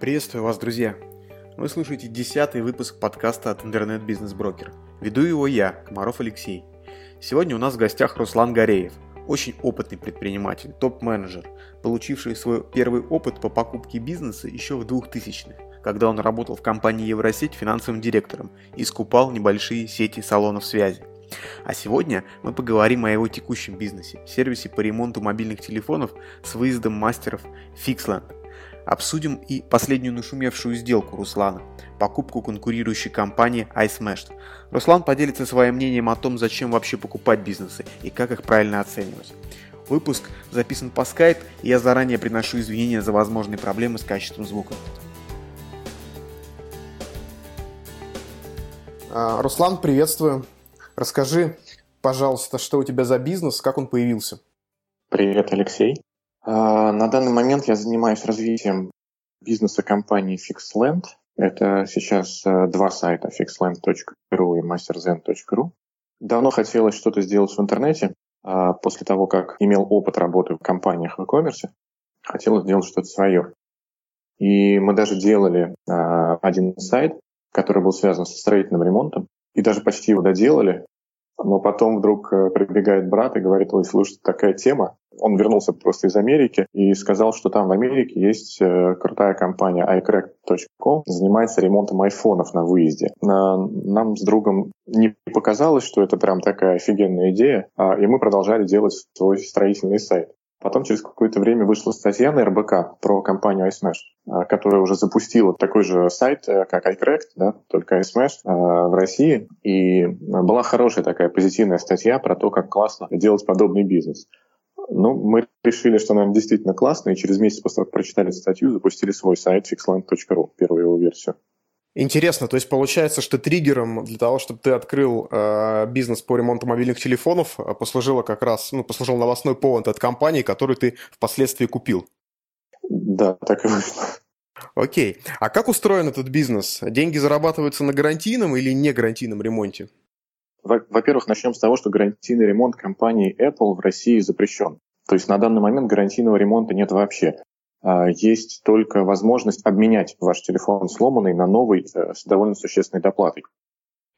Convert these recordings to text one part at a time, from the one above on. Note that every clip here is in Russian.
Приветствую вас, друзья! Вы слушаете десятый выпуск подкаста от интернет-бизнес-брокер. Веду его я, Комаров Алексей. Сегодня у нас в гостях Руслан Гореев, очень опытный предприниматель, топ-менеджер, получивший свой первый опыт по покупке бизнеса еще в 2000-х, когда он работал в компании Евросеть финансовым директором и скупал небольшие сети салонов связи. А сегодня мы поговорим о его текущем бизнесе, сервисе по ремонту мобильных телефонов с выездом мастеров Fixland – Обсудим и последнюю нашумевшую сделку Руслана – покупку конкурирующей компании iSmashed. Руслан поделится своим мнением о том, зачем вообще покупать бизнесы и как их правильно оценивать. Выпуск записан по Skype, и я заранее приношу извинения за возможные проблемы с качеством звука. А, Руслан, приветствую. Расскажи, пожалуйста, что у тебя за бизнес, как он появился? Привет, Алексей. А, на данный момент я занимаюсь развитием бизнеса компании FixLand. Это сейчас э, два сайта fixland.ru и masterzen.ru. Давно хотелось что-то сделать в интернете. А после того, как имел опыт работы в компаниях в e-commerce, хотелось сделать что-то свое. И мы даже делали а, один сайт, который был связан со строительным ремонтом, и даже почти его доделали. Но потом вдруг э, прибегает брат и говорит, ой, слушай, такая тема. Он вернулся просто из Америки и сказал, что там в Америке есть э, крутая компания iCrack.com, занимается ремонтом айфонов на выезде. Нам с другом не показалось, что это прям такая офигенная идея, а, и мы продолжали делать свой строительный сайт. Потом через какое-то время вышла статья на РБК про компанию iSmash, а, которая уже запустила такой же сайт, э, как iCracked, да, только iSmash а, в России. И была хорошая такая позитивная статья про то, как классно делать подобный бизнес. Ну, мы решили, что, наверное, действительно классно, и через месяц после того, как прочитали статью, запустили свой сайт fixland.ru, первую его версию. Интересно, то есть получается, что триггером для того, чтобы ты открыл э, бизнес по ремонту мобильных телефонов, э, послужило как раз, ну, послужил новостной повод от компании, которую ты впоследствии купил. Да, так и вышло. Окей. А как устроен этот бизнес? Деньги зарабатываются на гарантийном или не гарантийном ремонте? Во-первых, начнем с того, что гарантийный ремонт компании Apple в России запрещен. То есть на данный момент гарантийного ремонта нет вообще. А, есть только возможность обменять ваш телефон сломанный на новый э, с довольно существенной доплатой.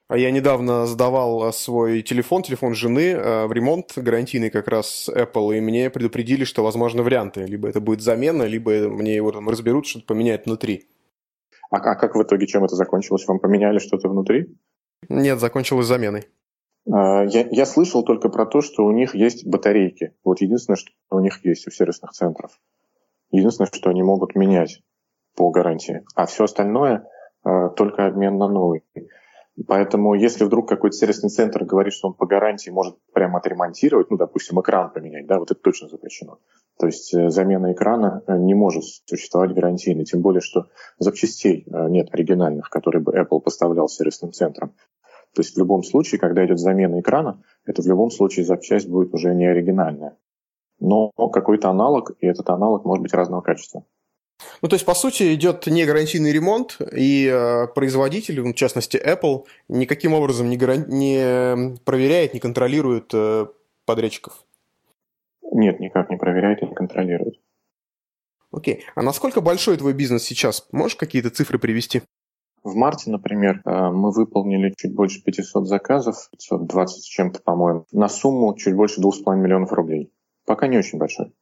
А я недавно сдавал э, свой телефон, телефон жены, э, в ремонт гарантийный как раз Apple, и мне предупредили, что возможны варианты. Либо это будет замена, либо мне его там разберут, что-то поменять внутри. А, а как в итоге, чем это закончилось? Вам поменяли что-то внутри? Нет, закончилось заменой. А, я, я слышал только про то, что у них есть батарейки. Вот единственное, что у них есть у сервисных центров. Единственное, что они могут менять по гарантии, а все остальное э, только обмен на новый. Поэтому если вдруг какой-то сервисный центр говорит, что он по гарантии может прямо отремонтировать, ну, допустим, экран поменять, да, вот это точно запрещено. То есть э, замена экрана э, не может существовать гарантийно, тем более, что запчастей нет оригинальных, которые бы Apple поставлял сервисным центрам. То есть в любом случае, когда идет замена экрана, это в любом случае запчасть будет уже не оригинальная но какой-то аналог, и этот аналог может быть разного качества. Ну, то есть, по сути, идет не гарантийный ремонт, и э, производитель, в частности Apple, никаким образом не, гаран... не проверяет, не контролирует э, подрядчиков. Нет, никак не проверяет и не контролирует. Окей. А насколько большой твой бизнес сейчас? Можешь какие-то цифры привести? В марте, например, э, мы выполнили чуть больше 500 заказов, 520 с чем-то, по-моему, на сумму чуть больше 2,5 миллионов рублей. Пока не очень большой.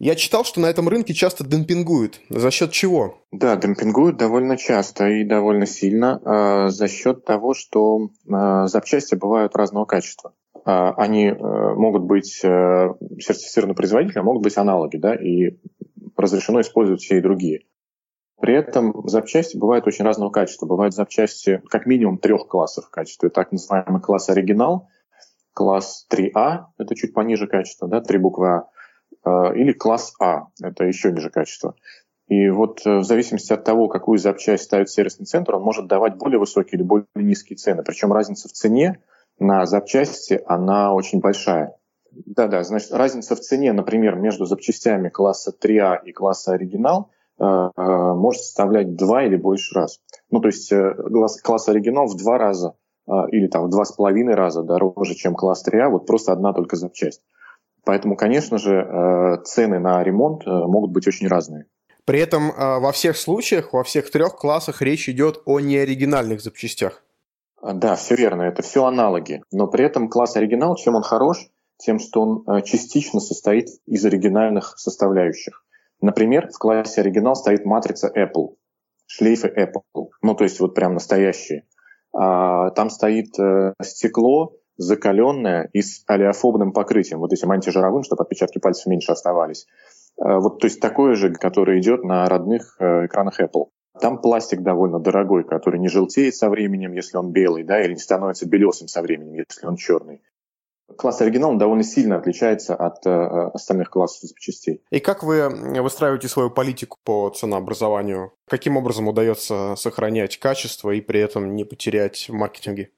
Я читал, что на этом рынке часто демпингуют. За счет чего? Да, демпингуют довольно часто и довольно сильно э, за счет того, что э, запчасти бывают разного качества. Э, они э, могут быть э, сертифицированы производителем, а могут быть аналоги, да, и разрешено использовать все и другие. При этом запчасти бывают очень разного качества. Бывают запчасти как минимум трех классов качества. Так называемый класс оригинал, класс 3А, это чуть пониже качества, да, три буквы А, э, или класс А, это еще ниже качества. И вот э, в зависимости от того, какую запчасть ставит сервисный центр, он может давать более высокие или более низкие цены. Причем разница в цене на запчасти, она очень большая. Да-да, значит, разница в цене, например, между запчастями класса 3А и класса оригинал э, может составлять два или больше раз. Ну, то есть класс, класс оригинал в два раза или там в два с половиной раза дороже, чем класс 3А, вот просто одна только запчасть. Поэтому, конечно же, э, цены на ремонт э, могут быть очень разные. При этом а, во всех случаях, во всех трех классах речь идет о неоригинальных запчастях. Да, все верно, это все аналоги. Но при этом класс оригинал, чем он хорош? Тем, что он частично состоит из оригинальных составляющих. Например, в классе оригинал стоит матрица Apple, шлейфы Apple, ну то есть вот прям настоящие. А, там стоит э, стекло закаленное и с алиофобным покрытием, вот этим антижировым, чтобы отпечатки пальцев меньше оставались. А, вот, то есть такое же, которое идет на родных э, экранах Apple. Там пластик довольно дорогой, который не желтеет со временем, если он белый, да, или не становится белесым со временем, если он черный. Класс оригинал довольно сильно отличается от э, остальных классов запчастей. И как вы выстраиваете свою политику по ценообразованию? Каким образом удается сохранять качество и при этом не потерять в маркетинге?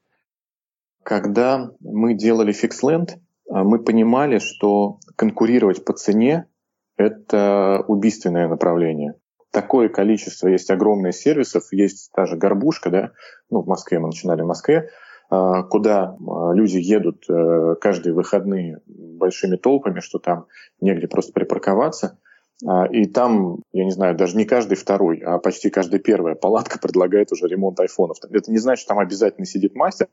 Когда мы делали FixLand, э, мы понимали, что конкурировать по цене – это убийственное направление. Такое количество, есть огромное сервисов, есть даже горбушка, да, ну, в Москве мы начинали в Москве, куда а, люди едут э, каждые выходные большими толпами, что там негде просто припарковаться. А, и там, я не знаю, даже не каждый второй, а почти каждая первая палатка предлагает уже ремонт айфонов. Это не значит, что там обязательно сидит мастер,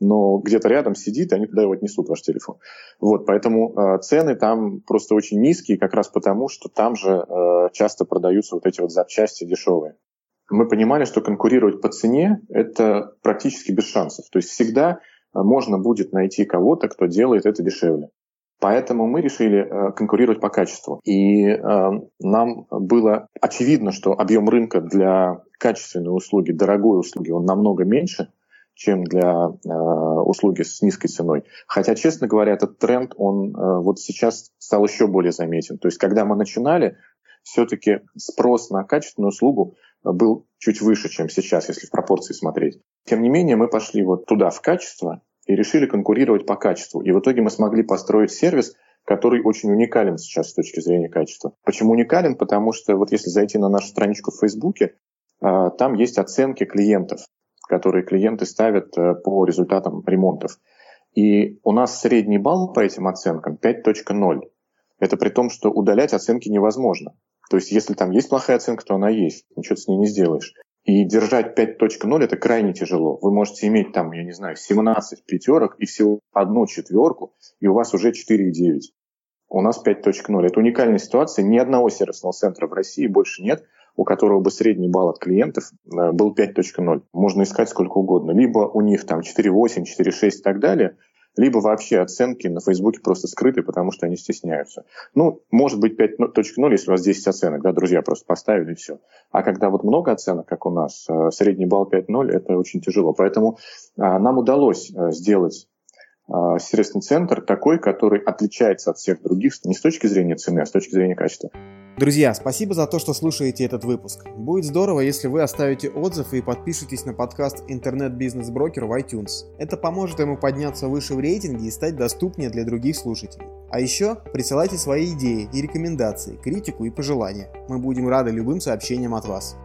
но где-то рядом сидит, и они туда его отнесут, ваш телефон. Вот, поэтому цены там просто очень низкие, как раз потому, что там же э, часто продаются вот эти вот запчасти дешевые мы понимали, что конкурировать по цене – это практически без шансов. То есть всегда э, можно будет найти кого-то, кто делает это дешевле. Поэтому мы решили э, конкурировать по качеству. И э, нам было очевидно, что объем рынка для качественной услуги, дорогой услуги, он намного меньше, чем для э, услуги с низкой ценой. Хотя, честно говоря, этот тренд, он э, вот сейчас стал еще более заметен. То есть, когда мы начинали, все-таки спрос на качественную услугу был чуть выше, чем сейчас, если в пропорции смотреть. Тем не менее, мы пошли вот туда в качество и решили конкурировать по качеству. И в итоге мы смогли построить сервис, который очень уникален сейчас с точки зрения качества. Почему уникален? Потому что вот если зайти на нашу страничку в Фейсбуке, а, там есть оценки клиентов, которые клиенты ставят э, по результатам ремонтов. И у нас средний балл по этим оценкам 5.0. Это при том, что удалять оценки невозможно. То есть если там есть плохая оценка, то она есть, ничего с ней не сделаешь. И держать 5.0 это крайне тяжело. Вы можете иметь там, я не знаю, 17 пятерок и всего одну четверку, и у вас уже 4,9. У нас 5.0. Это уникальная ситуация. Ни одного сервисного центра в России больше нет, у которого бы средний балл от клиентов э, был 5.0. Можно искать сколько угодно. Либо у них там 4.8, 4.6 и так далее, либо вообще оценки на Фейсбуке просто скрыты, потому что они стесняются. Ну, может быть 5.0, если у вас 10 оценок, да, друзья просто поставили и все. А когда вот много оценок, как у нас, э, средний балл 5.0, это очень тяжело. Поэтому а, нам удалось э, сделать сервисный центр такой, который отличается от всех других не с точки зрения цены, а с точки зрения качества. Друзья, спасибо за то, что слушаете этот выпуск. Будет здорово, если вы оставите отзыв и подпишитесь на подкаст «Интернет-бизнес-брокер» в iTunes. Это поможет ему подняться выше в рейтинге и стать доступнее для других слушателей. А еще присылайте свои идеи и рекомендации, критику и пожелания. Мы будем рады любым сообщениям от вас.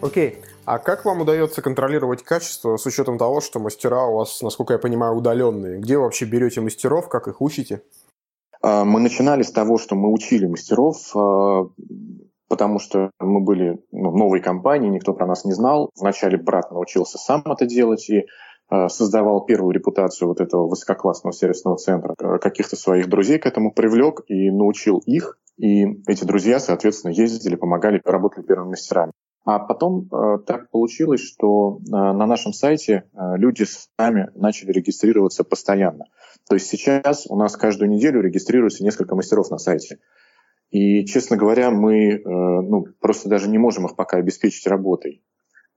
Окей, а как вам удается контролировать качество с учетом того, что мастера у вас, насколько я понимаю, удаленные? Где вы вообще берете мастеров, как их учите? А, мы начинали с того, что мы учили мастеров, а, потому что мы были ну, новой компанией, никто про нас не знал. Вначале брат научился сам это делать и а, создавал первую репутацию вот этого высококлассного сервисного центра. Каких-то своих друзей к этому привлек и научил их. И эти друзья, соответственно, ездили, помогали, работали первыми мастерами. А потом э, так получилось, что э, на нашем сайте э, люди сами начали регистрироваться постоянно. То есть сейчас у нас каждую неделю регистрируется несколько мастеров на сайте. И, честно говоря, мы э, ну, просто даже не можем их пока обеспечить работой.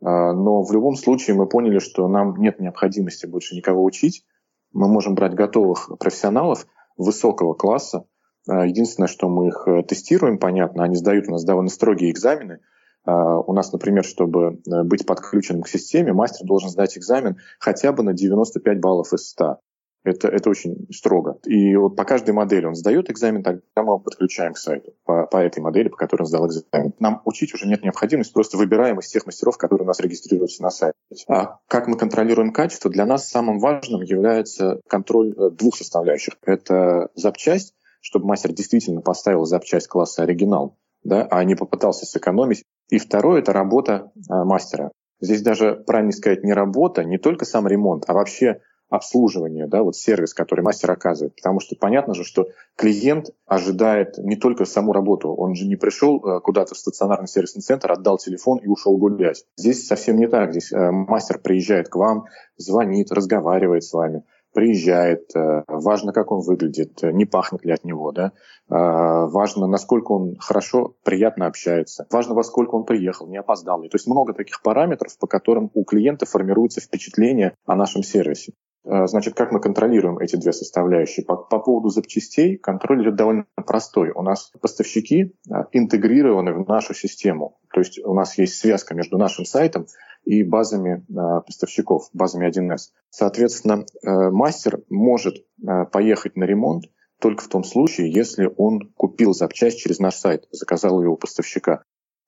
Э, но в любом случае мы поняли, что нам нет необходимости больше никого учить. Мы можем брать готовых профессионалов высокого класса. Э, единственное, что мы их э, тестируем, понятно, они сдают у нас довольно строгие экзамены – а, у нас, например, чтобы э, быть подключенным к системе, мастер должен сдать экзамен хотя бы на 95 баллов из 100. Это, это очень строго. И вот по каждой модели он сдает экзамен, тогда мы его подключаем к сайту по, по этой модели, по которой он сдал экзамен. Нам учить уже нет необходимости, просто выбираем из тех мастеров, которые у нас регистрируются на сайте. А как мы контролируем качество? Для нас самым важным является контроль э, двух составляющих. Это запчасть, чтобы мастер действительно поставил запчасть класса оригинал, да, а не попытался сэкономить. И второе – это работа а, мастера. Здесь даже, правильно сказать, не работа, не только сам ремонт, а вообще обслуживание, да, вот сервис, который мастер оказывает. Потому что понятно же, что клиент ожидает не только саму работу. Он же не пришел э, куда-то в стационарный сервисный центр, отдал телефон и ушел гулять. Здесь совсем не так. Здесь э, мастер приезжает к вам, звонит, разговаривает с вами приезжает, э, важно, как он выглядит, не пахнет ли от него, да, важно, насколько он хорошо, приятно общается, важно, во сколько он приехал, не опоздал ли. То есть много таких параметров, по которым у клиента формируется впечатление о нашем сервисе. Э, значит, как мы контролируем эти две составляющие? По, по поводу запчастей контроль идет довольно простой. У нас поставщики э, интегрированы в нашу систему. То есть у нас есть связка между нашим сайтом и базами э, поставщиков, базами 1С. Соответственно, мастер может поехать на ремонт только в том случае, если он купил запчасть через наш сайт, заказал ее у поставщика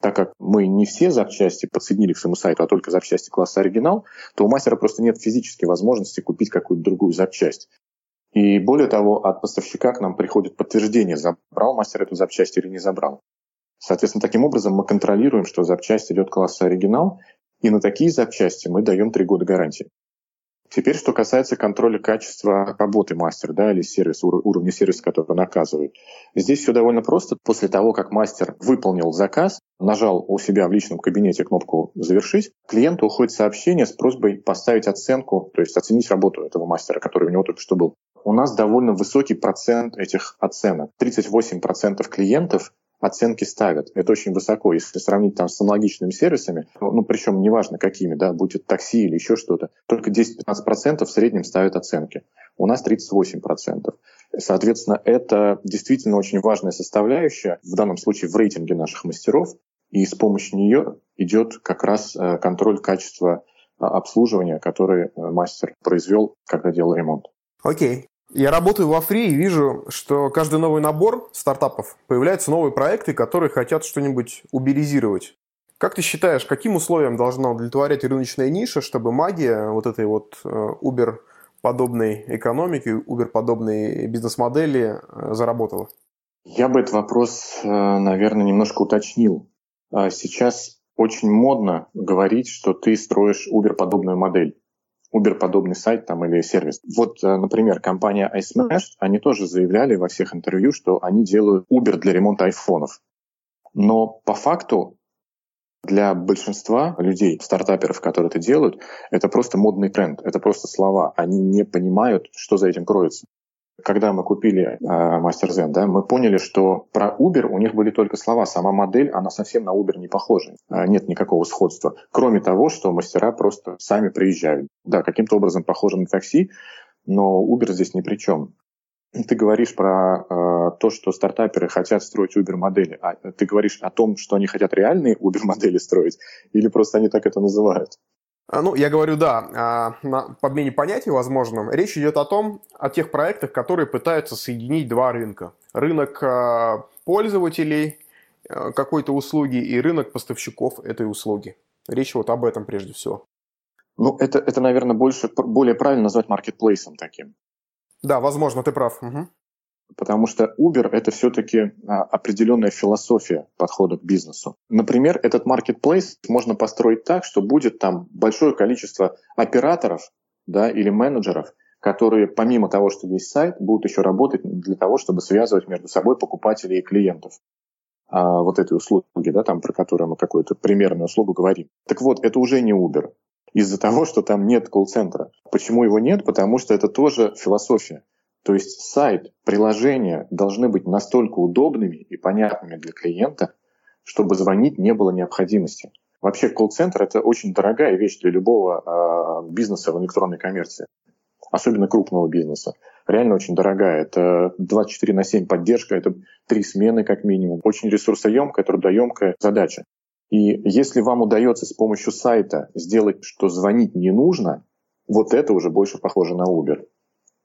так как мы не все запчасти подсоединили к своему сайту, а только запчасти класса оригинал, то у мастера просто нет физической возможности купить какую-то другую запчасть. И более того, от поставщика к нам приходит подтверждение, забрал мастер эту запчасть или не забрал. Соответственно, таким образом мы контролируем, что запчасть идет класса оригинал, и на такие запчасти мы даем три года гарантии. Теперь, что касается контроля качества работы мастера, да, или сервиса, уровня сервиса, который он оказывает. Здесь все довольно просто. После того, как мастер выполнил заказ, нажал у себя в личном кабинете кнопку «Завершить», клиенту уходит сообщение с просьбой поставить оценку, то есть оценить работу этого мастера, который у него только что был. У нас довольно высокий процент этих оценок. 38% клиентов оценки ставят. Это очень высоко. Если сравнить там с аналогичными сервисами, ну, причем неважно какими, да, будет такси или еще что-то, только 10-15% в среднем ставят оценки. У нас 38%. Соответственно, это действительно очень важная составляющая, в данном случае в рейтинге наших мастеров, и с помощью нее идет как раз э, контроль качества э, обслуживания, который э, мастер произвел, когда делал ремонт. Окей. Я работаю во Фри и вижу, что каждый новый набор стартапов появляются новые проекты, которые хотят что-нибудь уберизировать. Как ты считаешь, каким условиям должна удовлетворять рыночная ниша, чтобы магия вот этой вот Uber подобной экономики, Uber-подобной бизнес-модели э, заработала? Я бы этот вопрос, э, наверное, немножко уточнил. А сейчас очень модно говорить, что ты строишь Uber-подобную модель. Uber-подобный сайт там или сервис. Вот, э, например, компания iSmash, они тоже заявляли во всех интервью, что они делают Uber для ремонта айфонов. Но по факту для большинства людей, стартаперов, которые это делают, это просто модный тренд, это просто слова. Они не понимают, что за этим кроется. Когда мы купили э, Master Zen, да, мы поняли, что про Uber у них были только слова. Сама модель, она совсем на Uber не похожа. Э, нет никакого сходства. Кроме того, что мастера просто сами приезжают. Да, каким-то образом похожи на такси, но Uber здесь ни при чем. Ты говоришь про э, то, что стартаперы хотят строить Uber-модели. А ты говоришь о том, что они хотят реальные Uber-модели строить, или просто они так это называют? А, ну, я говорю, да, а, на подмене понятий возможном. Речь идет о том, о тех проектах, которые пытаются соединить два рынка. Рынок а, пользователей какой-то услуги и рынок поставщиков этой услуги. Речь вот об этом прежде всего. Ну, это, это наверное, больше, более правильно назвать маркетплейсом таким. Да, возможно, ты прав. Угу. Потому что Uber — это все-таки а, определенная философия подхода к бизнесу. Например, этот marketplace можно построить так, что будет там большое количество операторов да, или менеджеров, которые помимо того, что есть сайт, будут еще работать для того, чтобы связывать между собой покупателей и клиентов а, вот этой услуги, да, там, про которую мы какую-то примерную услугу говорим. Так вот, это уже не Uber из-за того, что там нет колл-центра. Почему его нет? Потому что это тоже философия. То есть сайт, приложения должны быть настолько удобными и понятными для клиента, чтобы звонить не было необходимости. Вообще колл-центр это очень дорогая вещь для любого э, бизнеса в электронной коммерции, особенно крупного бизнеса. Реально очень дорогая. Это 24 на 7 поддержка, это три смены как минимум. Очень ресурсоемкая, трудоемкая задача. И если вам удается с помощью сайта сделать, что звонить не нужно, вот это уже больше похоже на Uber.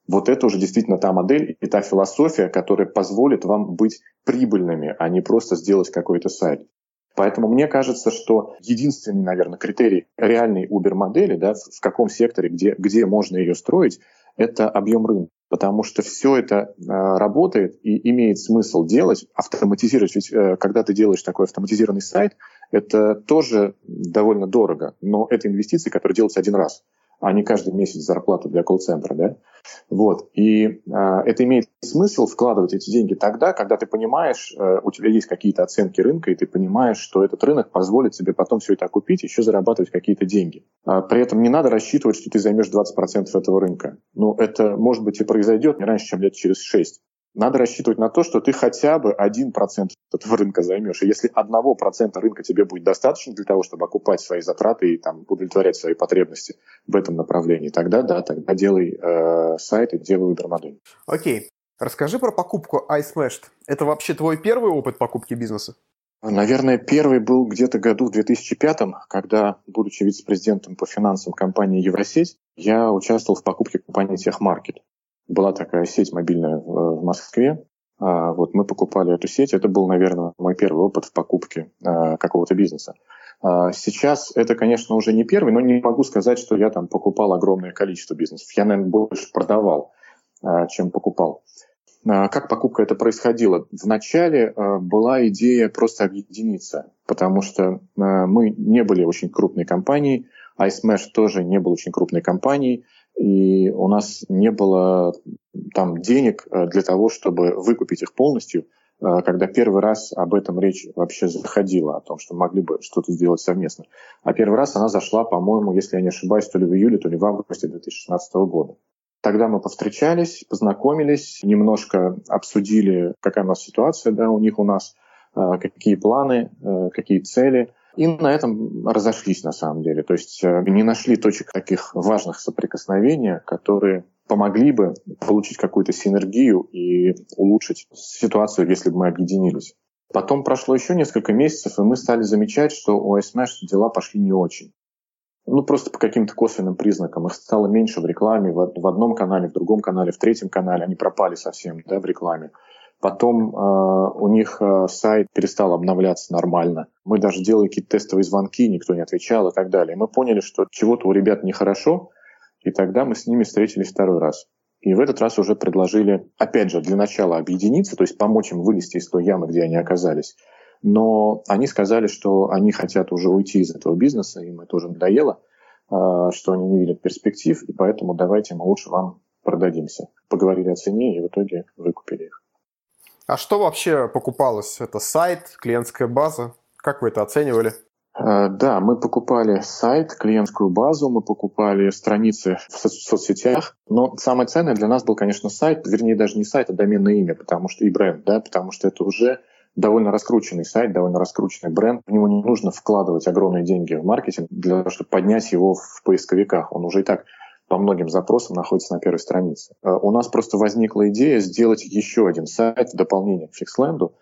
Вот это уже действительно та модель и та философия, которая позволит вам быть прибыльными, а не просто сделать какой-то сайт. Поэтому мне кажется, что единственный, наверное, критерий реальной Uber-модели, да, в каком секторе, где, где можно ее строить, это объем рынка. Потому что все это э, работает и имеет смысл делать, автоматизировать. Ведь э, когда ты делаешь такой автоматизированный сайт, это тоже довольно дорого, но это инвестиции, которые делаются один раз а не каждый месяц зарплату для колл-центра, да? Вот. И а, это имеет смысл вкладывать эти деньги тогда, когда ты понимаешь, а, у тебя есть какие-то оценки рынка, и ты понимаешь, что этот рынок позволит тебе потом все это окупить, еще зарабатывать какие-то деньги. А, при этом не надо рассчитывать, что ты займешь 20% этого рынка. Ну, это, может быть, и произойдет не раньше, чем лет через 6 надо рассчитывать на то, что ты хотя бы 1% этого рынка займешь. И если 1% рынка тебе будет достаточно для того, чтобы окупать свои затраты и там, удовлетворять свои потребности в этом направлении, тогда да, тогда делай э, сайт и делай модели. Окей. Расскажи про покупку iSmashed. Это вообще твой первый опыт покупки бизнеса? Наверное, первый был где-то году в 2005, когда, будучи вице-президентом по финансам компании Евросеть, я участвовал в покупке компании Техмаркет была такая сеть мобильная в Москве. А, вот мы покупали эту сеть. Это был, наверное, мой первый опыт в покупке а, какого-то бизнеса. А, сейчас это, конечно, уже не первый, но не могу сказать, что я там покупал огромное количество бизнесов. Я, наверное, больше продавал, чем покупал. Как покупка это происходила? Вначале была идея просто объединиться, потому что мы не были очень крупной компанией, iSmash тоже не был очень крупной компанией, и у нас не было там денег э, для того, чтобы выкупить их полностью, э, когда первый раз об этом речь вообще заходила, о том, что могли бы что-то сделать совместно. А первый раз она зашла, по-моему, если я не ошибаюсь, то ли в июле, то ли в августе 2016 года. Тогда мы повстречались, познакомились, немножко обсудили, какая у нас ситуация да, у них, у нас, э, какие планы, какие цели – и на этом разошлись на самом деле. То есть э, не нашли точек таких важных соприкосновения, которые помогли бы получить какую-то синергию и улучшить ситуацию, если бы мы объединились. Потом прошло еще несколько месяцев, и мы стали замечать, что у iSmash дела пошли не очень. Ну, просто по каким-то косвенным признакам. Их стало меньше в рекламе, в одном канале, в другом канале, в третьем канале. Они пропали совсем да, в рекламе. Потом э, у них э, сайт перестал обновляться нормально. Мы даже делали какие-то тестовые звонки, никто не отвечал и так далее. Мы поняли, что чего-то у ребят нехорошо, и тогда мы с ними встретились второй раз. И в этот раз уже предложили, опять же, для начала объединиться, то есть помочь им вылезти из той ямы, где они оказались. Но они сказали, что они хотят уже уйти из этого бизнеса, им это уже надоело, э, что они не видят перспектив, и поэтому давайте мы лучше вам продадимся. Поговорили о цене и в итоге выкупили их. А что вообще покупалось? Это сайт, клиентская база? Как вы это оценивали? Э, да, мы покупали сайт, клиентскую базу, мы покупали страницы в соцсетях, но самое ценное для нас был, конечно, сайт, вернее, даже не сайт, а доменное имя, потому что и бренд, да, потому что это уже довольно раскрученный сайт, довольно раскрученный бренд. В него не нужно вкладывать огромные деньги в маркетинг для того, чтобы поднять его в поисковиках. Он уже и так по многим запросам находится на первой странице. Э, у нас просто возникла идея сделать еще один сайт в дополнение к Fixland,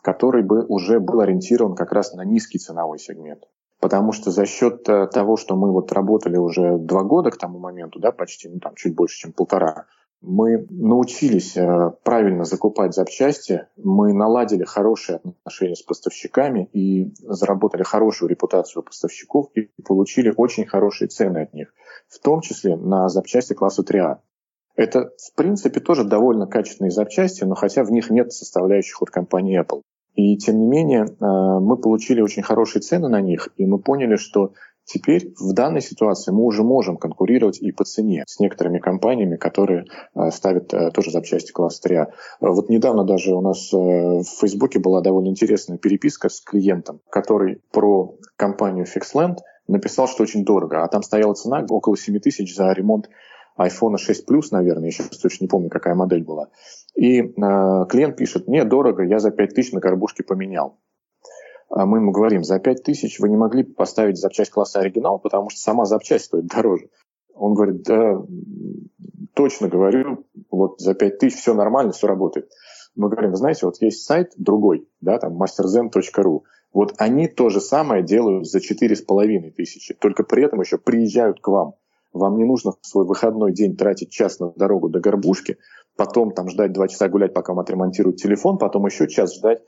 который бы уже был ориентирован как раз на низкий ценовой сегмент. Потому что за счет э, того, что мы вот работали уже два года к тому моменту, да, почти, ну там чуть больше, чем полтора, мы научились э, правильно закупать запчасти, мы наладили хорошие отношения с поставщиками и заработали хорошую репутацию поставщиков и получили очень хорошие цены от них, в том числе на запчасти класса 3А. Это, в принципе, тоже довольно качественные запчасти, но хотя в них нет составляющих от компании Apple. И тем не менее, э, мы получили очень хорошие цены на них, и мы поняли, что Теперь в данной ситуации мы уже можем конкурировать и по цене с некоторыми компаниями, которые э, ставят э, тоже запчасти класса 3А. Вот недавно даже у нас в Фейсбуке была довольно интересная переписка с клиентом, который про компанию Fixland написал, что очень дорого, а там стояла цена около 7 тысяч за ремонт iPhone 6 Plus, наверное, еще точно не помню, какая модель была. И э, клиент пишет, мне дорого, я за 5 тысяч на горбушке поменял. А мы ему говорим, за 5 тысяч вы не могли поставить запчасть класса оригинал, потому что сама запчасть стоит дороже. Он говорит, да, точно говорю, вот за 5 тысяч все нормально, все работает. Мы говорим, знаете, вот есть сайт другой, да, там masterzen.ru, вот они то же самое делают за 4,5 тысячи, только при этом еще приезжают к вам. Вам не нужно в свой выходной день тратить час на дорогу до горбушки, потом там ждать два часа гулять, пока вам отремонтируют телефон, потом еще час ждать,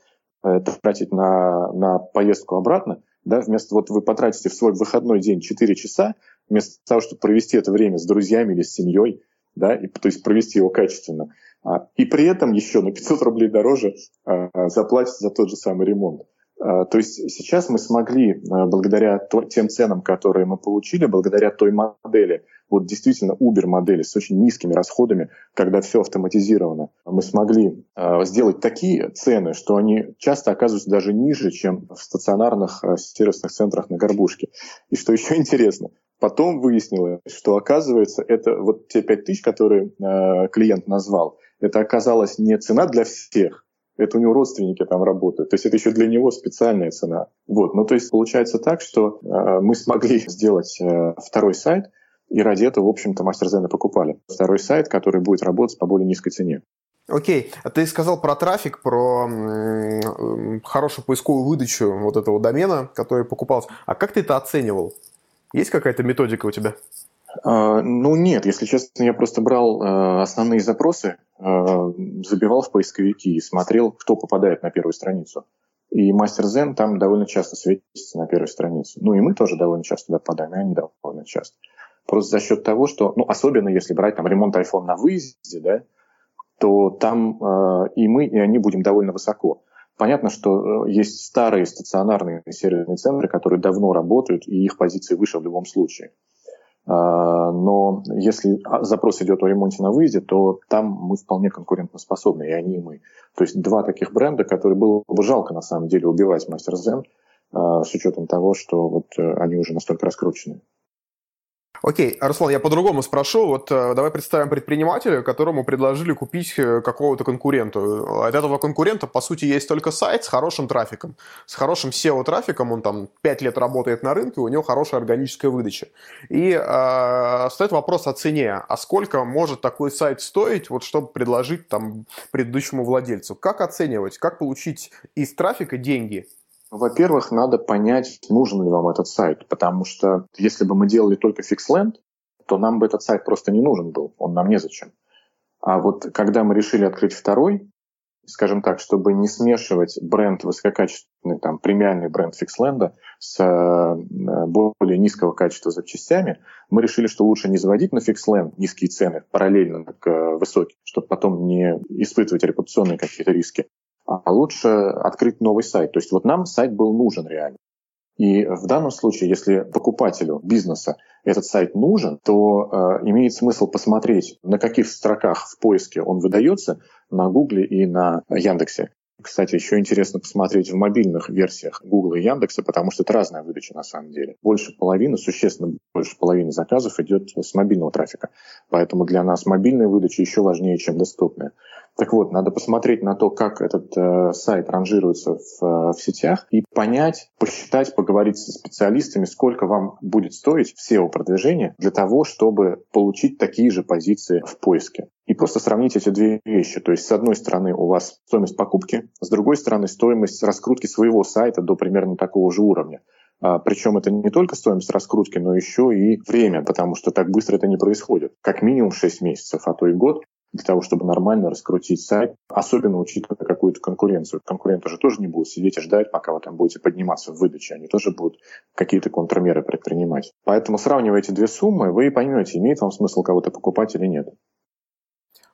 Э, тратить на, на поездку обратно, да, вместо вот вы потратите в свой выходной день 4 часа, вместо того, чтобы провести это время с друзьями или с семьей, да, и, то есть провести его качественно. А, и при этом еще на 500 рублей дороже а, заплатить за тот же самый ремонт. А, то есть сейчас мы смогли, благодаря тем ценам, которые мы получили, благодаря той модели, вот действительно Uber модели с очень низкими расходами, когда все автоматизировано, мы смогли сделать такие цены, что они часто оказываются даже ниже, чем в стационарных сервисных центрах на горбушке. И что еще интересно, Потом выяснилось, что оказывается, это вот те 5 тысяч, которые клиент назвал, это оказалось не цена для всех, это у него родственники там работают. То есть это еще для него специальная цена. Вот. Ну, то есть получается так, что э, мы смогли сделать э, второй сайт, и ради этого, в общем-то, Зена покупали. Второй сайт, который будет работать по более низкой цене. Окей, а ты сказал про трафик, про хорошую поисковую выдачу вот этого домена, который покупался. А как ты это оценивал? Есть какая-то методика у тебя? Uh, ну нет, если честно, я просто брал uh, основные запросы, uh, забивал в поисковики и смотрел, кто попадает на первую страницу. И мастер Зен там довольно часто светится на первой странице. Ну и мы тоже довольно часто туда попадаем, и они довольно часто. Просто за счет того, что, ну особенно если брать там ремонт iPhone на выезде, да, то там и мы, и они будем довольно высоко. Понятно, что э, есть старые стационарные сервисные центры, которые давно работают, и их позиции выше в любом случае. А, но если запрос идет о ремонте на выезде, то там мы вполне конкурентоспособны, и они, и мы. То есть два таких бренда, которые было бы жалко на самом деле убивать Мастер Зен, а, с учетом того, что вот э, они уже настолько раскручены. Окей, Руслан, я по-другому спрошу. Вот э, давай представим предпринимателя, которому предложили купить э, какого-то конкурента. От этого конкурента, по сути, есть только сайт с хорошим трафиком. С хорошим SEO-трафиком, он там 5 лет работает на рынке, у него хорошая органическая выдача. И э, стоит вопрос о цене. А сколько может такой сайт стоить, вот, чтобы предложить там предыдущему владельцу? Как оценивать, как получить из трафика деньги? Во-первых, надо понять, нужен ли вам этот сайт, потому что если бы мы делали только FixLand, то нам бы этот сайт просто не нужен был, он нам незачем. А вот когда мы решили открыть второй, скажем так, чтобы не смешивать бренд высококачественный, там, премиальный бренд Fixland с э, более низкого качества запчастями, мы решили, что лучше не заводить на Fixland низкие цены параллельно к э, высоким, чтобы потом не испытывать репутационные какие-то риски, а лучше открыть новый сайт. То есть вот нам сайт был нужен реально. И в данном случае, если покупателю бизнеса этот сайт нужен, то э, имеет смысл посмотреть, на каких строках в поиске он выдается на Гугле и на Яндексе. Кстати, еще интересно посмотреть в мобильных версиях Google и Яндекса, потому что это разная выдача на самом деле. Больше половины, существенно больше половины заказов идет с мобильного трафика. Поэтому для нас мобильная выдача еще важнее, чем доступная. Так вот, надо посмотреть на то, как этот э, сайт ранжируется в, э, в сетях и понять, посчитать, поговорить со специалистами, сколько вам будет стоить SEO-продвижение для того, чтобы получить такие же позиции в поиске. И просто сравнить эти две вещи. То есть, с одной стороны, у вас стоимость покупки, с другой стороны, стоимость раскрутки своего сайта до примерно такого же уровня. А, причем это не только стоимость раскрутки, но еще и время, потому что так быстро это не происходит. Как минимум 6 месяцев, а то и год для того, чтобы нормально раскрутить сайт, особенно учитывая какую-то конкуренцию. Конкуренты же тоже не будут сидеть и ждать, пока вы там будете подниматься в выдаче. Они тоже будут какие-то контрмеры предпринимать. Поэтому сравнивая эти две суммы, вы поймете, имеет вам смысл кого-то покупать или нет.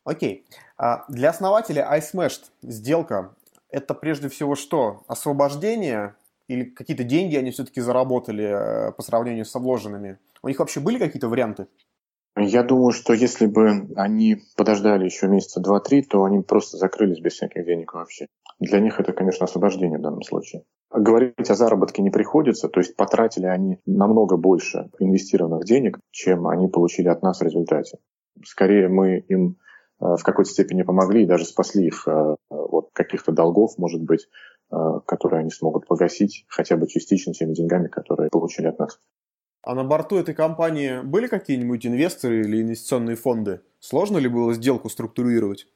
Окей. А для основателя iSmashed сделка – это прежде всего что? Освобождение или какие-то деньги они все-таки заработали э, по сравнению с вложенными? У них вообще были какие-то варианты? Я думаю, что если бы они подождали еще месяца два-три, то они просто закрылись без всяких денег вообще. Для них это, конечно, освобождение в данном случае. Говорить о заработке не приходится, то есть потратили они намного больше инвестированных денег, чем они получили от нас в результате. Скорее мы им э, в какой-то степени помогли и даже спасли их э, от каких-то долгов, может быть, э, которые они смогут погасить хотя бы частично теми деньгами, которые получили от нас. А на борту этой компании были какие-нибудь инвесторы или инвестиционные фонды? Сложно ли было сделку структурировать?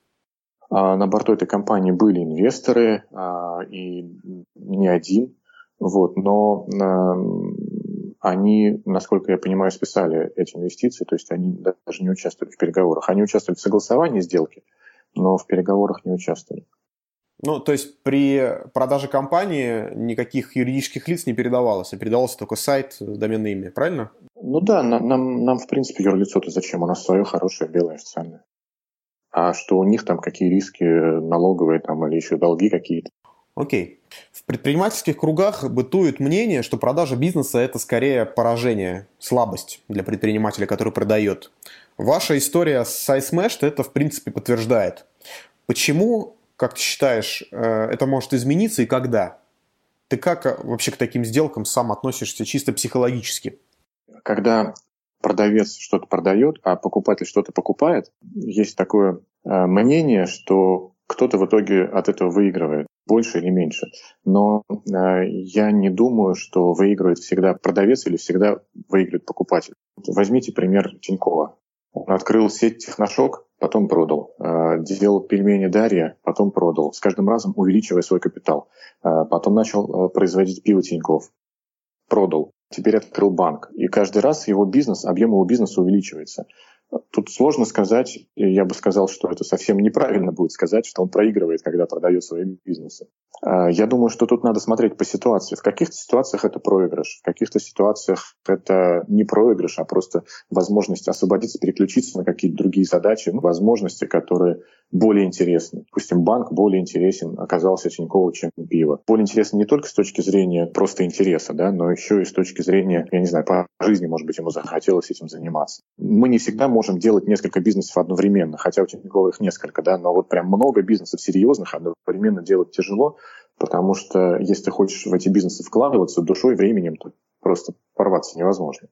А на борту этой компании были инвесторы, а, и не один. Вот, но а, они, насколько я понимаю, списали эти инвестиции, то есть они даже не участвовали в переговорах. Они участвовали в согласовании сделки, но в переговорах не участвовали. Ну, то есть при продаже компании никаких юридических лиц не передавалось, а передавался только сайт, доменное имя, правильно? Ну да, нам, нам, нам в принципе юрлицо-то зачем? У нас свое хорошее белое официальное. А что у них там какие риски налоговые там или еще долги какие-то? Окей. В предпринимательских кругах бытует мнение, что продажа бизнеса – это скорее поражение, слабость для предпринимателя, который продает. Ваша история с SizeMesh это, в принципе, подтверждает. Почему, как ты считаешь, э, это может измениться и когда? Ты как э, вообще к таким сделкам сам относишься чисто психологически? Когда продавец что-то продает, а покупатель что-то покупает, есть такое э, мнение, что кто-то в итоге от этого выигрывает, больше или меньше. Но я не думаю, что выигрывает всегда продавец или всегда выигрывает покупатель. Возьмите пример Тинькова. Он открыл сеть Техношок, потом продал. Э, делал пельмени Дарья, потом продал. С каждым разом увеличивая свой капитал. Э, потом начал э, производить пиво Тиньков. Продал. Теперь открыл банк. И каждый раз его бизнес, объем его бизнеса увеличивается. Тут сложно сказать, я бы сказал, что это совсем неправильно будет сказать, что он проигрывает, когда продает свои бизнесы. А, я думаю, что тут надо смотреть по ситуации. В каких-то ситуациях это проигрыш, в каких-то ситуациях это не проигрыш, а просто возможность освободиться, переключиться на какие-то другие задачи, ну, возможности, которые более интересны. Допустим, банк более интересен оказался Тинькову, чем пиво. Более интересен не только с точки зрения просто интереса, да, но еще и с точки зрения, я не знаю, по жизни, может быть, ему захотелось этим заниматься. Мы не всегда можем делать несколько бизнесов одновременно, хотя у Тинькова их несколько, да, но вот прям много бизнесов серьезных одновременно делать тяжело, потому что если ты хочешь в эти бизнесы вкладываться душой, временем, то просто порваться невозможно.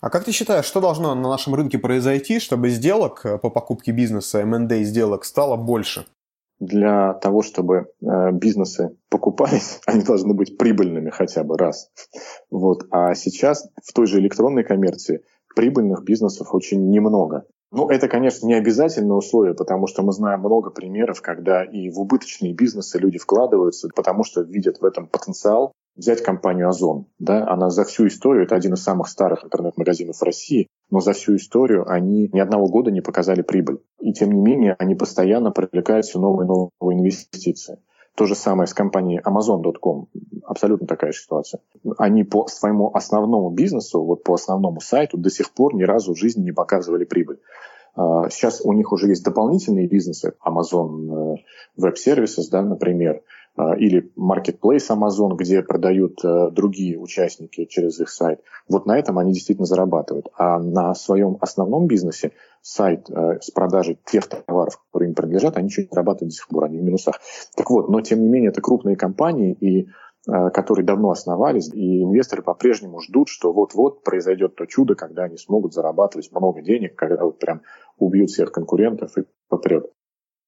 А как ты считаешь, что должно на нашем рынке произойти, чтобы сделок э, по покупке бизнеса, M&A сделок стало больше? Для того, чтобы э, бизнесы покупались, они должны быть прибыльными хотя бы раз. Вот. А сейчас в той же электронной коммерции прибыльных бизнесов очень немного. Ну, это, конечно, не обязательное условие, потому что мы знаем много примеров, когда и в убыточные бизнесы люди вкладываются, потому что видят в этом потенциал. Взять компанию Озон, да, она за всю историю, это один из самых старых интернет-магазинов России, но за всю историю они ни одного года не показали прибыль. И тем не менее, они постоянно привлекают все новые и новые инвестиции. То же самое с компанией Amazon.com. Абсолютно такая же ситуация. Они по своему основному бизнесу, вот по основному сайту до сих пор ни разу в жизни не показывали прибыль. А, сейчас у них уже есть дополнительные бизнесы, Amazon э, Web Services, да, например, или Marketplace Amazon, где продают э, другие участники через их сайт. Вот на этом они действительно зарабатывают. А на своем основном бизнесе сайт э, с продажей тех товаров, которые им принадлежат, они чуть зарабатывают до сих пор, они в минусах. Так вот, но тем не менее это крупные компании, и э, которые давно основались, и инвесторы по-прежнему ждут, что вот-вот произойдет то чудо, когда они смогут зарабатывать много денег, когда вот прям убьют всех конкурентов и попрет.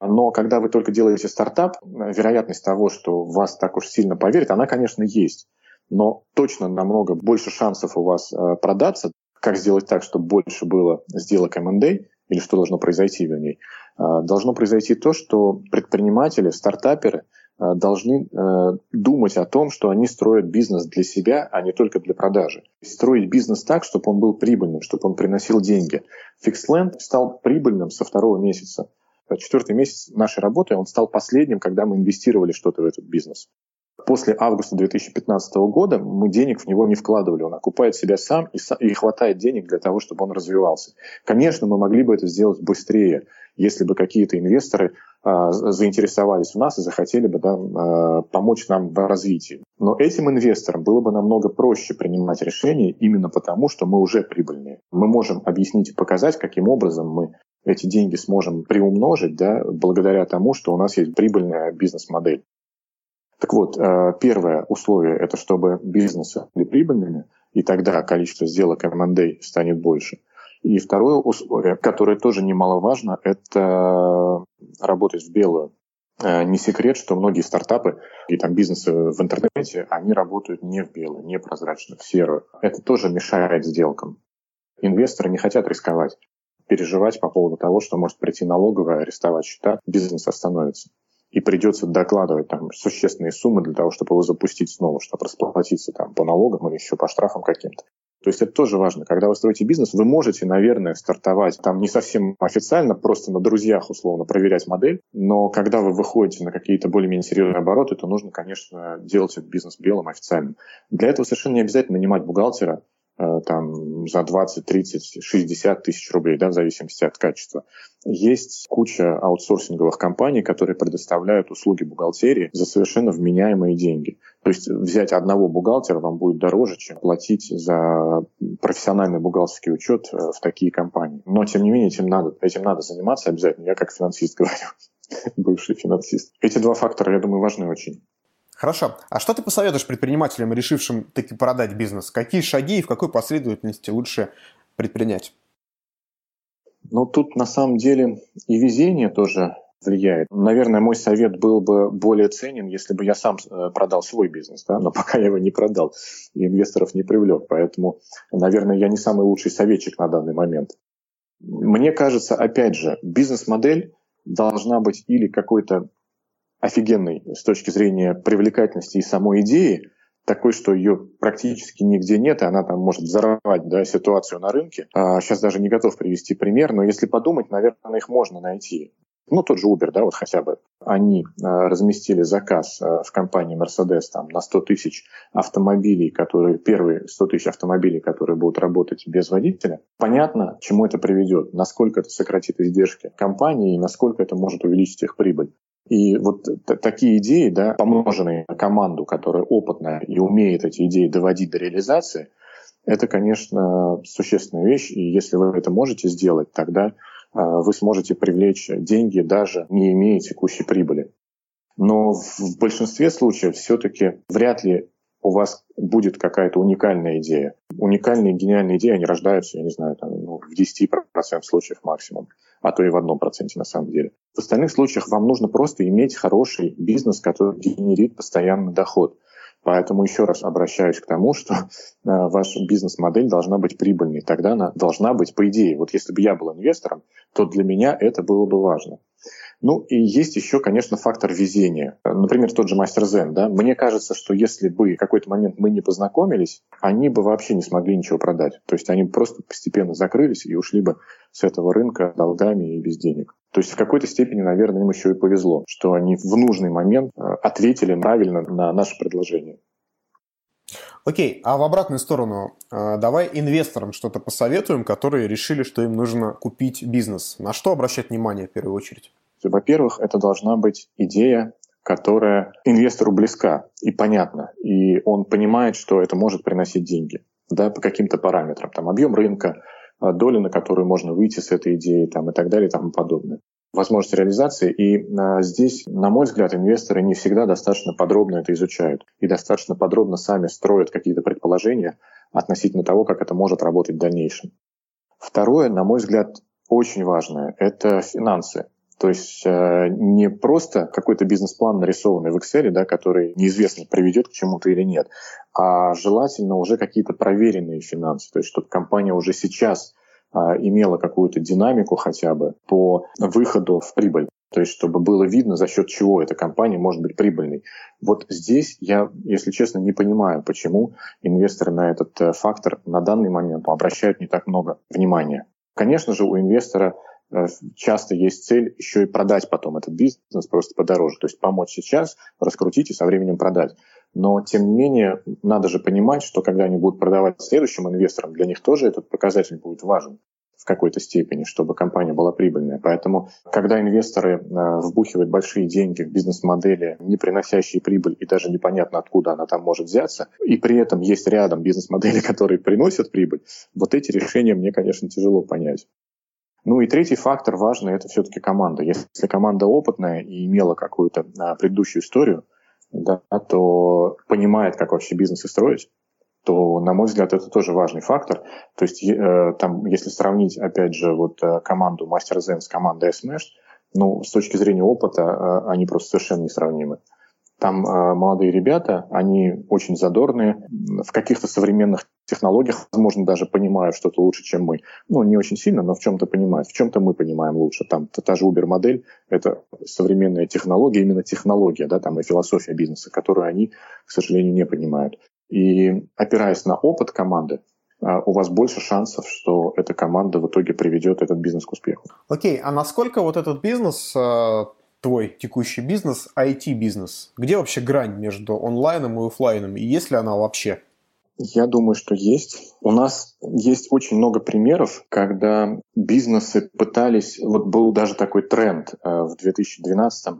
Но когда вы только делаете стартап, вероятность того, что вас так уж сильно поверят, она, конечно, есть. Но точно намного больше шансов у вас э, продаться. Как сделать так, чтобы больше было сделок M&A, или что должно произойти, вернее, э, должно произойти то, что предприниматели, стартаперы э, должны думать о том, что они строят бизнес для себя, а не только для продажи. Строить бизнес так, чтобы он был прибыльным, чтобы он приносил деньги. Fixland стал прибыльным со второго месяца четвертый месяц нашей работы, он стал последним, когда мы инвестировали что-то в этот бизнес. После августа 2015 года мы денег в него не вкладывали. Он окупает себя сам и, и хватает денег для того, чтобы он развивался. Конечно, мы могли бы это сделать быстрее, если бы какие-то инвесторы э, заинтересовались в нас и захотели бы да, э, помочь нам в развитии. Но этим инвесторам было бы намного проще принимать решения именно потому, что мы уже прибыльные. Мы можем объяснить и показать, каким образом мы эти деньги сможем приумножить да, благодаря тому, что у нас есть прибыльная бизнес-модель. Так вот, э, первое условие – это чтобы бизнесы были прибыльными, и тогда количество сделок M&A станет больше. И второе условие, которое тоже немаловажно, это работать в белую. Э, не секрет, что многие стартапы и там бизнесы в интернете, они работают не в белую, не прозрачно, в серую. Это тоже мешает сделкам. Инвесторы не хотят рисковать переживать по поводу того, что может прийти налоговая, арестовать счета, бизнес остановится. И придется докладывать там существенные суммы для того, чтобы его запустить снова, чтобы расплатиться там по налогам или еще по штрафам каким-то. То есть это тоже важно. Когда вы строите бизнес, вы можете, наверное, стартовать там не совсем официально, просто на друзьях условно проверять модель, но когда вы выходите на какие-то более-менее серьезные обороты, то нужно, конечно, делать этот бизнес белым официальным. Для этого совершенно не обязательно нанимать бухгалтера, там за 20, 30, 60 тысяч рублей, да, в зависимости от качества. Есть куча аутсорсинговых компаний, которые предоставляют услуги бухгалтерии за совершенно вменяемые деньги. То есть взять одного бухгалтера вам будет дороже, чем платить за профессиональный бухгалтерский учет э, в такие компании. Но, тем не менее, этим надо, этим надо заниматься обязательно. Я как финансист говорю, бывший финансист. Эти два фактора, я думаю, важны очень. Хорошо. А что ты посоветуешь предпринимателям, решившим таки продать бизнес? Какие шаги и в какой последовательности лучше предпринять? Ну, тут на самом деле и везение тоже влияет. Наверное, мой совет был бы более ценен, если бы я сам э, продал свой бизнес, да? но пока я его не продал и инвесторов не привлек. Поэтому, наверное, я не самый лучший советчик на данный момент. Мне кажется, опять же, бизнес-модель должна быть или какой-то офигенной с точки зрения привлекательности и самой идеи, такой, что ее практически нигде нет, и она там может взорвать да, ситуацию на рынке. А, сейчас даже не готов привести пример, но если подумать, наверное, их можно найти. Ну, тот же Uber, да, вот хотя бы. Они а, разместили заказ а, в компании Mercedes там, на 100 тысяч автомобилей, которые, первые 100 тысяч автомобилей, которые будут работать без водителя. Понятно, чему это приведет, насколько это сократит издержки компании и насколько это может увеличить их прибыль. И вот такие идеи, да, помноженные на команду, которая опытная и умеет эти идеи доводить до реализации, это, конечно, существенная вещь. И если вы это можете сделать, тогда а, вы сможете привлечь деньги, даже не имея текущей прибыли. Но в большинстве случаев все-таки вряд ли у вас будет какая-то уникальная идея. Уникальные гениальные идеи, они рождаются, я не знаю, там, ну, в 10% случаев максимум, а то и в одном проценте на самом деле. В остальных случаях вам нужно просто иметь хороший бизнес, который генерит постоянный доход. Поэтому еще раз обращаюсь к тому, что э, ваша бизнес-модель должна быть прибыльной. Тогда она должна быть, по идее, вот если бы я был инвестором, то для меня это было бы важно. Ну и есть еще, конечно, фактор везения. Например, тот же мастер Зен. Да? Мне кажется, что если бы в какой-то момент мы не познакомились, они бы вообще не смогли ничего продать. То есть они просто постепенно закрылись и ушли бы с этого рынка долгами и без денег. То есть в какой-то степени, наверное, им еще и повезло, что они в нужный момент э, ответили правильно на наше предложение. Окей, а в обратную сторону, э, давай инвесторам что-то посоветуем, которые решили, что им нужно купить бизнес. На что обращать внимание в первую очередь? Во-первых, это должна быть идея, которая инвестору близка и понятна, и он понимает, что это может приносить деньги да, по каким-то параметрам, там объем рынка, а, доля, на которую можно выйти с этой идеей там, и так далее и тому подобное возможность реализации. И а, здесь, на мой взгляд, инвесторы не всегда достаточно подробно это изучают и достаточно подробно сами строят какие-то предположения относительно того, как это может работать в дальнейшем. Второе, на мой взгляд, очень важное – это финансы. То есть э, не просто какой-то бизнес-план, нарисованный в Excel, да, который неизвестно, приведет к чему-то или нет, а желательно уже какие-то проверенные финансы. То есть чтобы компания уже сейчас э, имела какую-то динамику хотя бы по выходу в прибыль. То есть, чтобы было видно, за счет чего эта компания может быть прибыльной. Вот здесь я, если честно, не понимаю, почему инвесторы на этот э, фактор на данный момент обращают не так много внимания. Конечно же, у инвестора часто есть цель еще и продать потом этот бизнес просто подороже. То есть помочь сейчас, раскрутить и со временем продать. Но, тем не менее, надо же понимать, что когда они будут продавать следующим инвесторам, для них тоже этот показатель будет важен в какой-то степени, чтобы компания была прибыльная. Поэтому, когда инвесторы э, вбухивают большие деньги в бизнес-модели, не приносящие прибыль, и даже непонятно, откуда она там может взяться, и при этом есть рядом бизнес-модели, которые приносят прибыль, вот эти решения мне, конечно, тяжело понять. Ну и третий фактор важный – это все-таки команда. Если команда опытная и имела какую-то а, предыдущую историю, да, то понимает, как вообще бизнес строить, то, на мой взгляд, это тоже важный фактор. То есть, э, там, если сравнить, опять же, вот э, команду Master Zen с командой Smash, ну, с точки зрения опыта, э, они просто совершенно несравнимы. Там э, молодые ребята, они очень задорные, в каких-то современных технологиях, возможно, даже понимают что-то лучше, чем мы. Ну, не очень сильно, но в чем-то понимают. В чем-то мы понимаем лучше. Там та же Uber-модель – это современная технология, именно технология, да, там и философия бизнеса, которую они, к сожалению, не понимают. И опираясь на опыт команды, э, у вас больше шансов, что эта команда в итоге приведет этот бизнес к успеху. Окей, а насколько вот этот бизнес э, твой текущий бизнес, IT-бизнес? Где вообще грань между онлайном и офлайном? И есть ли она вообще? Я думаю, что есть. У нас есть очень много примеров, когда бизнесы пытались, вот был даже такой тренд э, в 2012,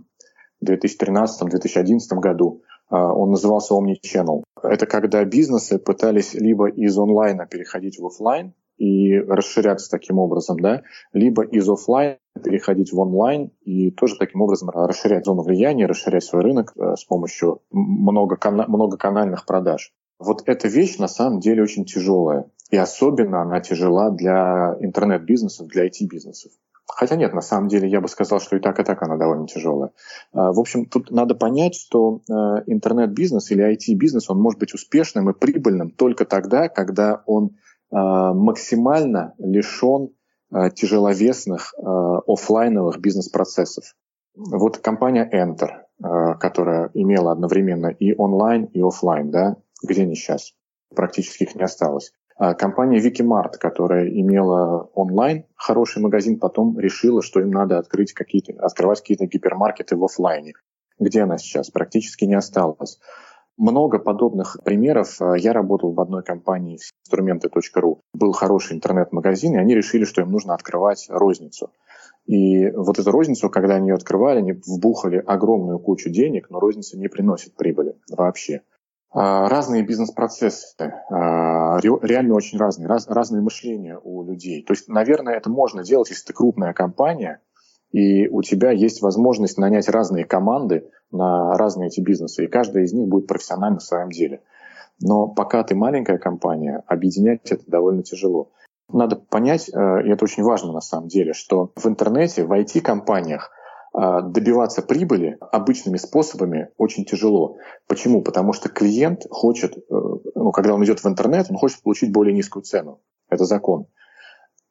2013, 2011 году, э, он назывался Omnichannel. Это когда бизнесы пытались либо из онлайна переходить в офлайн и расширяться таким образом, да, либо из офлайн переходить в онлайн и тоже таким образом расширять зону влияния, расширять свой рынок э, с помощью многоканальных продаж. Вот эта вещь на самом деле очень тяжелая. И особенно она тяжела для интернет-бизнесов, для IT-бизнесов. Хотя нет, на самом деле я бы сказал, что и так, и так она довольно тяжелая. А, в общем, тут надо понять, что э, интернет-бизнес или IT-бизнес, он может быть успешным и прибыльным только тогда, когда он э, максимально лишен э, тяжеловесных офлайновых бизнес-процессов. Вот компания Enter, которая имела одновременно и онлайн, и офлайн, да, где они сейчас? Практически их не осталось. А компания Wikimart, которая имела онлайн хороший магазин, потом решила, что им надо открыть какие-то, открывать какие-то гипермаркеты в офлайне. Где она сейчас? Практически не осталось. Много подобных примеров. Я работал в одной компании инструменты.ру. Был хороший интернет-магазин, и они решили, что им нужно открывать розницу. И вот эту розницу, когда они ее открывали, они вбухали огромную кучу денег, но розница не приносит прибыли вообще. А, разные бизнес-процессы, а, реально очень разные, раз, разное мышление у людей. То есть, наверное, это можно делать, если ты крупная компания, и у тебя есть возможность нанять разные команды на разные эти бизнесы, и каждая из них будет профессионально в своем деле. Но пока ты маленькая компания, объединять это довольно тяжело. Надо понять, э, и это очень важно на самом деле, что в интернете, в IT-компаниях добиваться прибыли обычными способами очень тяжело. Почему? Потому что клиент хочет, э, ну, когда он идет в интернет, он хочет получить более низкую цену. Это закон.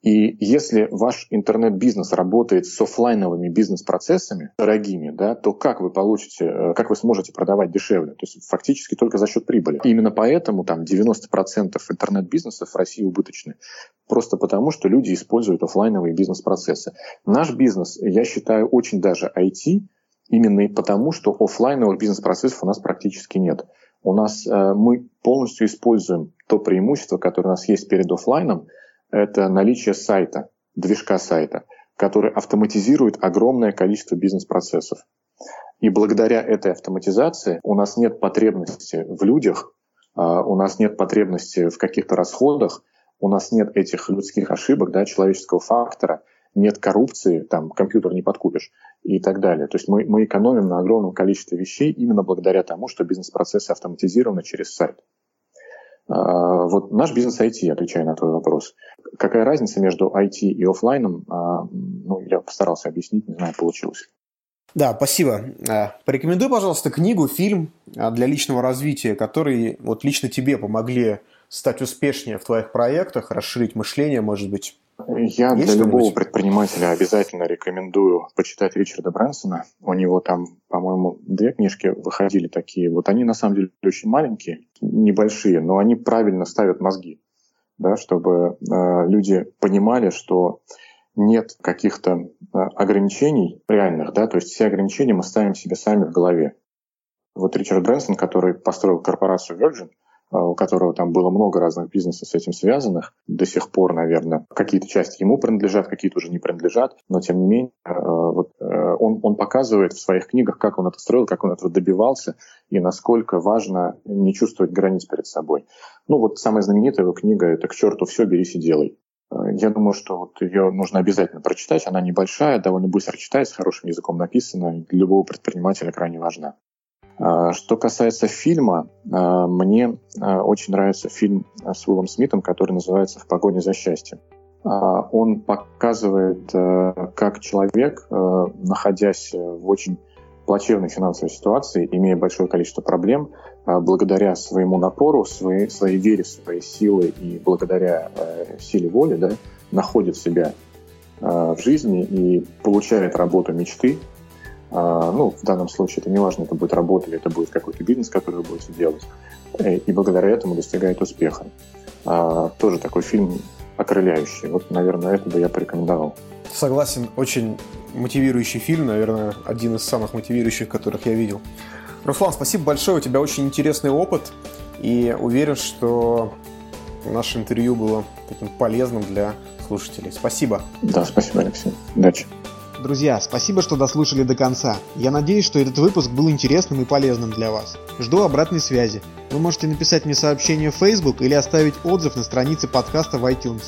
И если ваш интернет-бизнес работает с офлайновыми бизнес-процессами, дорогими, да, то как вы получите, э, как вы сможете продавать дешевле? То есть фактически только за счет прибыли. И именно поэтому там 90% интернет-бизнесов в России убыточны. Просто потому, что люди используют офлайновые бизнес-процессы. Наш бизнес, я считаю, очень даже IT, именно потому, что офлайновых бизнес-процессов у нас практически нет. У нас э, мы полностью используем то преимущество, которое у нас есть перед офлайном – это наличие сайта, движка сайта, который автоматизирует огромное количество бизнес-процессов. И благодаря этой автоматизации у нас нет потребности в людях, а, у нас нет потребности в каких-то расходах, у нас нет этих людских ошибок, да, человеческого фактора, нет коррупции, там компьютер не подкупишь и так далее. То есть мы, мы экономим на огромном количестве вещей именно благодаря тому, что бизнес-процессы автоматизированы через сайт. А, вот наш бизнес IT, отвечая на твой вопрос. Какая разница между IT и офлайном? А, ну, я постарался объяснить, не знаю, получилось. Да, спасибо. А, порекомендуй, пожалуйста, книгу, фильм для личного развития, которые вот лично тебе помогли стать успешнее в твоих проектах, расширить мышление, может быть. Я Есть для любого предпринимателя обязательно рекомендую почитать Ричарда Брэнсона. У него там, по-моему, две книжки выходили такие. Вот они на самом деле очень маленькие, небольшие, но они правильно ставят мозги, да, чтобы э, люди понимали, что нет каких-то э, ограничений реальных, да, то есть все ограничения мы ставим себе сами в голове. Вот Ричард Брэнсон, который построил корпорацию Virgin, а, у которого там было много разных бизнесов с этим связанных. До сих пор, наверное, какие-то части ему принадлежат, какие-то уже не принадлежат, но тем не менее вот, э, он, он показывает в своих книгах, как он это строил, как он этого добивался и насколько важно не чувствовать границ перед собой. Ну вот самая знаменитая его книга «Это к черту все, берись и делай». А, я думаю, что вот ее нужно обязательно прочитать. Она небольшая, довольно быстро читается, хорошим языком написана, для любого предпринимателя крайне важна. А, что касается фильма, а, мне очень нравится фильм с Уиллом Смитом, который называется «В погоне за счастьем». Он показывает, как человек, находясь в очень плачевной финансовой ситуации, имея большое количество проблем, благодаря своему напору, своей, своей вере, своей силы и благодаря силе воли, да, находит себя в жизни и получает работу мечты, а, ну, в данном случае это не важно, это будет работа или это будет какой-то бизнес, который вы будете делать, э, и благодаря этому достигает успеха. А, тоже такой фильм окрыляющий. Вот, наверное, это бы я порекомендовал. Согласен, очень мотивирующий фильм, наверное, один из самых мотивирующих, которых я видел. Руслан, спасибо большое, у тебя очень интересный опыт, И уверен, что наше интервью было таким полезным для слушателей. Спасибо. Да, спасибо, Алексей. Удачи. Друзья, спасибо, что дослушали до конца. Я надеюсь, что этот выпуск был интересным и полезным для вас. Жду обратной связи. Вы можете написать мне сообщение в Facebook или оставить отзыв на странице подкаста в iTunes.